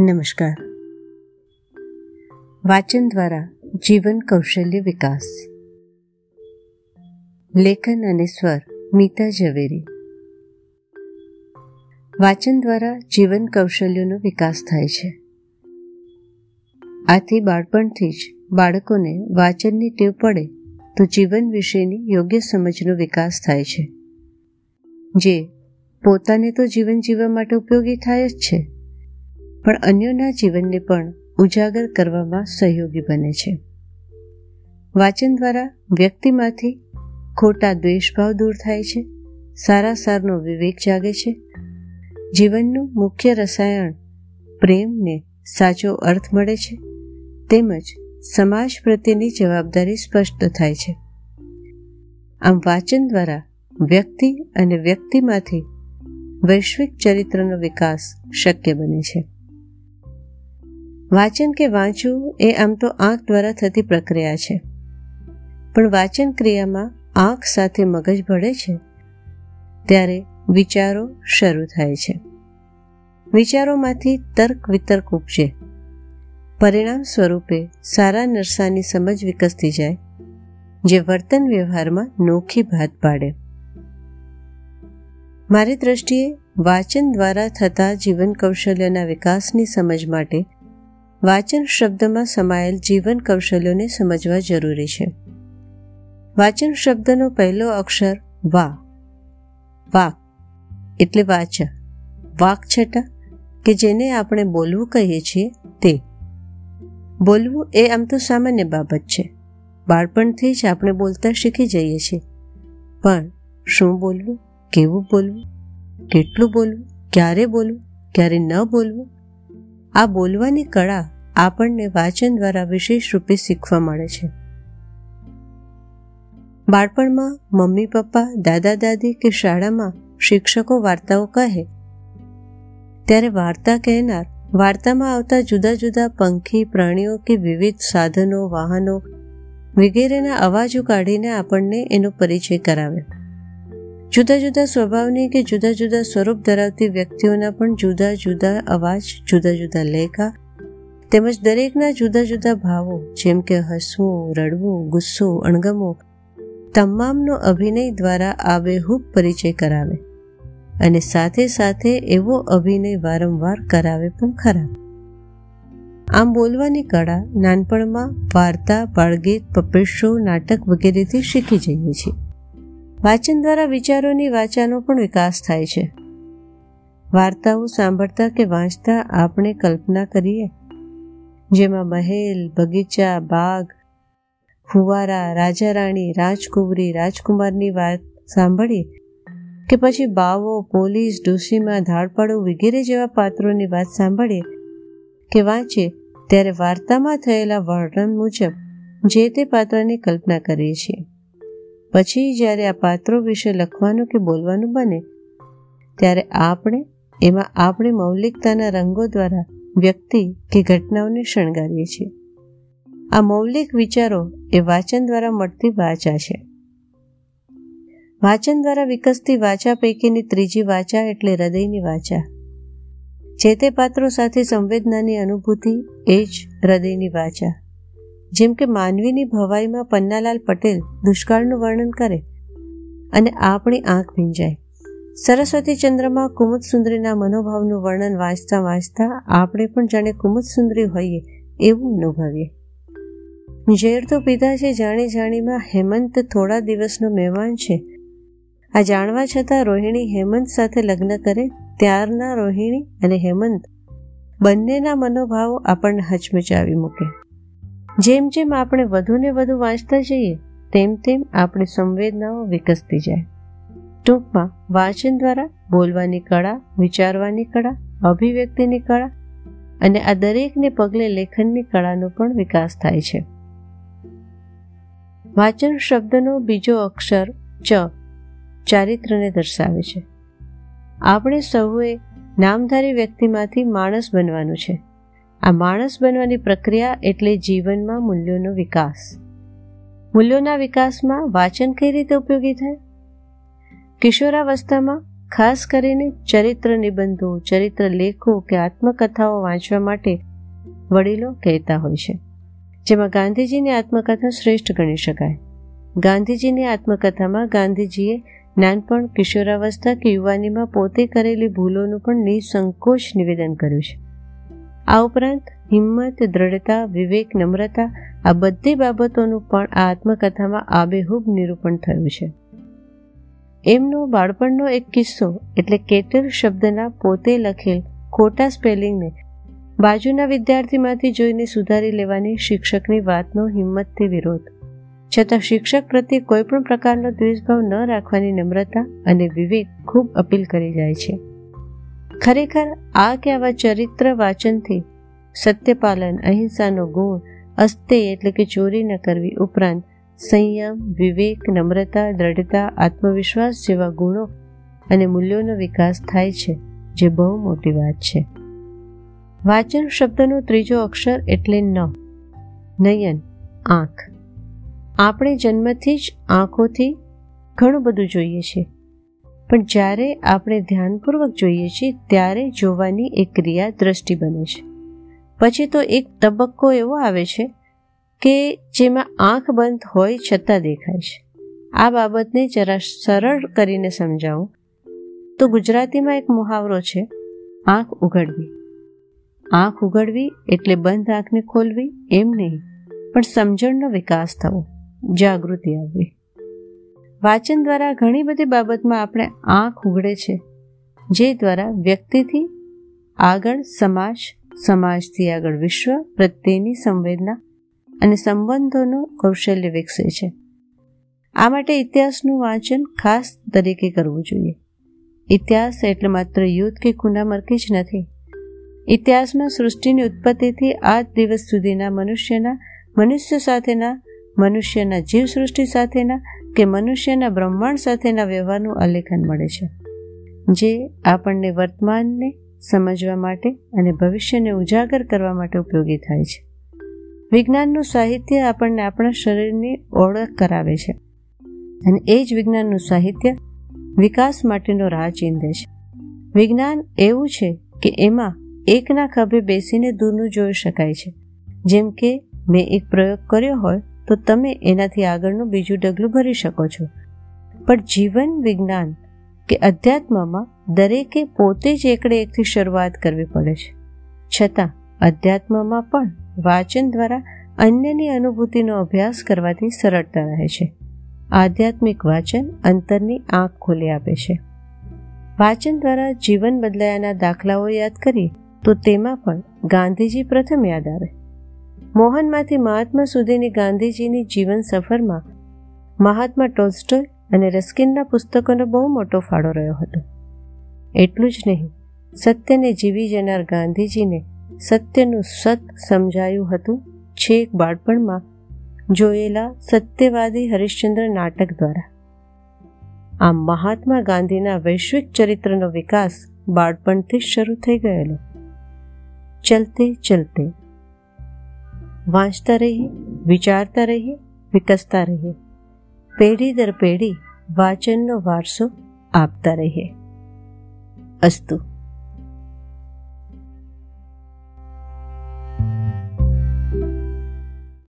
નમસ્કાર. વાચન દ્વારા જીવન કૌશલ્ય વિકાસ. લેખન અને સ્વર, મીતા ઝવેરી. વાચન દ્વારા જીવન કૌશલ્યોનો વિકાસ થાય છે. આથી બાળપણથી જ બાળકોને વાચનની ટેવ પડે તો જીવન વિશેની યોગ્ય સમજનો વિકાસ થાય છે. જે પોતાને તો જીવન જીવવા માટે ઉપયોગી થાય જ છે. પણ અન્યોના જીવનને પણ ઉજાગર કરવામાં સહયોગી બને છે. વાચન દ્વારા વ્યક્તિમાંથી ખોટા દ્વેષભાવ દૂર થાય છે, સારા સારનો વિવેક જાગે છે. જીવનનું મુખ્ય રસાયણ પ્રેમને સાચો અર્થ મળે છે, તેમજ સમાજ પ્રત્યેની જવાબદારી સ્પષ્ટ થાય છે. આમ વાચન દ્વારા વ્યક્તિ અને વ્યક્તિમાંથી વૈશ્વિક ચરિત્રનો વિકાસ શક્ય બને છે. વાચન કે વાંચવું એ આમ તો આંખ દ્વારા થતી પ્રક્રિયા છે. પણ વાચન ક્રિયામાં આંખ સાથે મગજ ભળે છે, ત્યારે વિચારો શરૂ થાય છે. વિચારોમાંથી તર્ક વિતર્ક ઉપજે. પરિણામ સ્વરૂપે સારા નરસાની સમજ વિકસતી જાય, જે વર્તન વ્યવહારમાં નોખી ભાત પાડે. મારી દ્રષ્ટિએ વાચન દ્વારા થતા જીવન કૌશલ્યના વિકાસની સમજ માટે વાચન શબ્દમાં સમાયેલ જીવન કૌશલ્યોને સમજવા જરૂરી છે. વાચન શબ્દનો પહેલો અક્ષર વા. વાક. એટલે વાચા. વાક છટા, કે જેને આપણે બોલવું કહીએ છીએ તે. બોલવું એ આમ તો સામાન્ય બાબત છે. બાળપણથી જ આપણે બોલતા શીખી જઈએ છીએ. પણ શું બોલવું, કેવું બોલવું, કેટલું બોલવું, ક્યારે બોલવું, ક્યારે ન બોલવું આ બોલવાની કળા આપણને વાચન દ્વારા વિશેષ રૂપે શીખવા મળે છે. બાળપણમાં મમ્મી, પપ્પા, દાદા, દાદી કે શાળામાં શિક્ષકો વાર્તાઓ કહે. ત્યારે વાર્તા કહેનાર વાર્તામાં આવતા જુદા જુદા પંખી, પ્રાણીઓ કે વિવિધ સાધનો, વાહનો વગેરેના અવાજો કાઢીને આપણને એનો પરિચય કરાવે. જુદા જુદા સ્વભાવની કે જુદા જુદા સ્વરૂપ ધરાવતી વ્યક્તિઓના પણ જુદા જુદા અવાજ, જુદા જુદા લેખા, તેમજ દરેકના જુદા જુદા ભાવો, જેમ કે હસવું, રડવું, ગુસ્સો, અણગમો, તમામનો અભિનય દ્વારા આબેહૂબ પરિચય કરાવે અને સાથે સાથે એવો અભિનય વારંવાર કરાવે પણ ખરા. આમ બોલવાની કળા નાનપણમાં વાર્તા બાળગીત પપેટ શો નાટક વગેરેથી શીખી જઈએ છીએ. વાચન દ્વારા વિચારોની વાચાનો પણ વિકાસ થાય છે. વાર્તાઓ સાંભળતા કે વાંચતા આપણે કલ્પના કરીએ. જેમાં મહેલ, બગીચા, બાગ, ફુવારા રાજા રાણી રાજકુંવરી, રાજકુમારની વાત સાંભળીએ કે પછી બાવો, પોલીસ, ડોસીમાં ધાડપાડો વગેરે જેવા પાત્રોની વાત સાંભળીએ કે વાંચીએ ત્યારે વાર્તામાં થયેલા વર્ણન મુજબ જે તે પાત્રની કલ્પના કરીએ છીએ. પછી જ્યારે આ પાત્રો વિશે લખવાનું કે બોલવાનું બને, ત્યારે આપણે, એમાં આપણે મૌલિકતાના રંગો દ્વારા વ્યક્તિ કે ઘટનાઓને શણગારીએ છીએ. આ મૌલિક વિચારો એ વાચન દ્વારા મળતી વાચા છે. વાચન દ્વારા વિકસતી વાચા પૈકીની ત્રીજી વાચા એટલે હૃદયની વાચા. જે તે પાત્રો સાથે સંવેદનાની અનુભૂતિ, એ જ હૃદયની વાચા. જેમ કે માનવીની ભવાઈમાં પન્નાલાલ પટેલ દુષ્કાળનું વર્ણન કરે અને આપણી આંખ ભીંજાય સરસ્વતી ચંદ્રમાં કુમુદ સુંદરીના મનોભાવનું વર્ણન વાંચતા વાંચતા આપણે પણ જાણે કુમુદ સુંદરી હોઈએ એવું અનુભવીએ. ઝેર તો પીધા છે જાણી જાણીમાં હેમંત થોડા દિવસનો મહેમાન છે. આ જાણવા છતાં રોહિણી હેમંત સાથે લગ્ન કરે ત્યારના રોહિણી અને હેમંત બંનેના મનોભાવો આપણને હચમચાવી મૂકે. જેમ જેમ આપણે વધુને વધુ વાંચતા જઈએ, તેમ તેમ આપણી સંવેદનાઓ વિકસતી જાય. ટૂંકમાં, વાંચન દ્વારા બોલવાની કળા, વિચારવાની કળા, અભિવ્યક્તિની કળા અને આ દરેકને પગલે લેખનની કળાનો પણ વિકાસ થાય છે. વાચન શબ્દનો બીજો અક્ષર ચ, ચારિત્રને દર્શાવે છે. આપણે સૌએ નામધારી વ્યક્તિમાંથી માણસ બનવાનું છે. આ માણસ બનવાની પ્રક્રિયા એટલે જીવનમાં મૂલ્યોનો વિકાસ. મૂલ્યોના વિકાસમાં વાચન કઈ રીતે ઉપયોગી થાય? કિશોરાવસ્થામાં ખાસ કરીને ચરિત્ર નિબંધો, ચરિત્ર લેખો કે આત્મકથાઓ વાંચવા માટે વડીલો કહેતા હોય છે. જેમાં ગાંધીજીની આત્મકથા શ્રેષ્ઠ ગણી શકાય. ગાંધીજીની આત્મકથામાં ગાંધીજીએ નાનપણ કિશોરાવસ્થા કે યુવાનીમાં પોતે કરેલી ભૂલોનું પણ નિસંકોચ નિવેદન કર્યું છે. આ ઉપરાંત હિંમત, દ્રઢતા, વિવેક, નમ્રતા આ બધી બાબતોનું પણ આ આત્મકથામાં આબેહૂબ નિરૂપણ થયું છે. એમનો બાળપણનો એક કિસ્સો, એટલે કેટર શબ્દના પોતે લખેલ ખોટા સ્પેલિંગને બાજુના વિદ્યાર્થીમાંથી જોઈને સુધારી લેવાની શિક્ષકની વાતનો હિંમતથી વિરોધ. છતાં શિક્ષક પ્રત્યે કોઈપણ પ્રકારનો દ્વેષભાવ ન રાખવાની નમ્રતા અને વિવેક ખૂબ અપીલ કરી જાય છે. ખરેખર આ કે આવા ચરિત્ર વાચનથી સત્યપાલન, અહિંસાનો ગુણ, અસ્તે એટલે કે ચોરી ન કરવી ઉપરાંત સંયમ, વિવેક, નમ્રતા, દ્રઢતા, આત્મવિશ્વાસ જેવા ગુણો અને મૂલ્યોનો વિકાસ થાય છે, જે બહુ મોટી વાત છે. વાચન શબ્દનો ત્રીજો અક્ષર એટલે ન. નયન, આંખ. આપણે જન્મથી જ આંખોથી ઘણું બધું જોઈએ છીએ. પણ જ્યારે આપણે ધ્યાનપૂર્વક જોઈએ છીએ, ત્યારે જોવાની એક ક્રિયા દ્રષ્ટિ બને છે. પછી તો એક તબક્કો એવો આવે છે કે જેમાં આંખ બંધ હોય છતાં દેખાય છે. આ બાબતને જરા સરળ કરીને સમજાવું. તો ગુજરાતીમાં એક મુહાવરો છે, આંખ ઉઘડવી. આંખ ઉઘડવી એટલે બંધ આંખને ખોલવી, એમ નહીં, પણ સમજણનો વિકાસ થવો, જાગૃતિ આવવી. વાચન દ્વારા ઘણી બધી બાબતમાં આપણે આંખ ઉઘડે છે, જે દ્વારા વ્યક્તિથી આગળ સમાજ, સમાજથી આગળ વિશ્વ પ્રત્યેની સંવેદના અને સંબંધોનું કૌશલ્ય વિકસે છે. આ માટે ઇતિહાસનું વાંચન ખાસ તરીકે કરવું જોઈએ. ઇતિહાસ એટલે માત્ર યુદ્ધ કે કુંડામરકી જ નથી. ઇતિહાસમાં સૃષ્ટિની ઉત્પત્તિથી આજ દિવસ સુધીના મનુષ્યના, મનુષ્ય સાથેના, મનુષ્યના જીવ સૃષ્ટિ સાથેના કે મનુષ્યના બ્રહ્માંડ સાથેના વ્યવહારનું આલેખન મળે છે, જે આપણને વર્તમાનને સમજવા માટે અને ભવિષ્યને ઉજાગર કરવા માટે ઉપયોગી થાય છે. વિજ્ઞાનનું સાહિત્ય આપણને આપણા શરીરની ઓળખ કરાવે છે અને એ જ વિજ્ઞાનનું સાહિત્ય વિકાસ માટેનો રાહ ચીંધે છે. વિજ્ઞાન એવું છે કે એમાં એકના ખભે બેસીને દૂરનું જોઈ શકાય છે. જેમ કે મેં એક પ્રયોગ કર્યો હોય તો તમે એનાથી આગળનું બીજું ડગલું ભરી શકો છો. પણ જીવન વિજ્ઞાન કે અધ્યાત્મમાં દરેકે પોતે જ એકડે એકથી શરૂઆત કરવી પડે છે. છતાં, અધ્યાત્મમાં પણ વાચન દ્વારા અન્યની અનુભૂતિનો અભ્યાસ કરવાથી સરળતા રહે છે. આધ્યાત્મિક વાચન અંતરની આંખ ખોલી આપે છે. વાચન દ્વારા જીવન બદલાયાના દાખલાઓ યાદ કરીએ તો તેમાં પણ ગાંધીજી પ્રથમ યાદ આવે. મોહનમાંથી મહાત્મા સુધીની ગાંધીજીની જીવન સફરમાં મહાત્મા ટોલ્સ્ટોય અને રસ્કિનના પુસ્તકોનો બહુ મોટો ફાળો રહ્યો હતો. એટલું જ નહીં, સત્યને જીવી જનાર ગાંધીજીને સત્યનું સત સમજાયું હતું છેક બાળપણમાં જોયેલા સત્યવાદી હરિશ્ચંદ્ર નાટક દ્વારા. આ મહાત્મા ગાંધીના વૈશ્વિક ચરિત્રનો વિકાસ બાળપણથી શરૂ થઈ ગયેલો. ચલતે ચલતે વાંચતા રહીએ વિચારતા રહીએ વિકસતા રહીએ. પેઢી દર પેઢી વાચનનો વારસો આપતા રહીએ. અસ્તુ.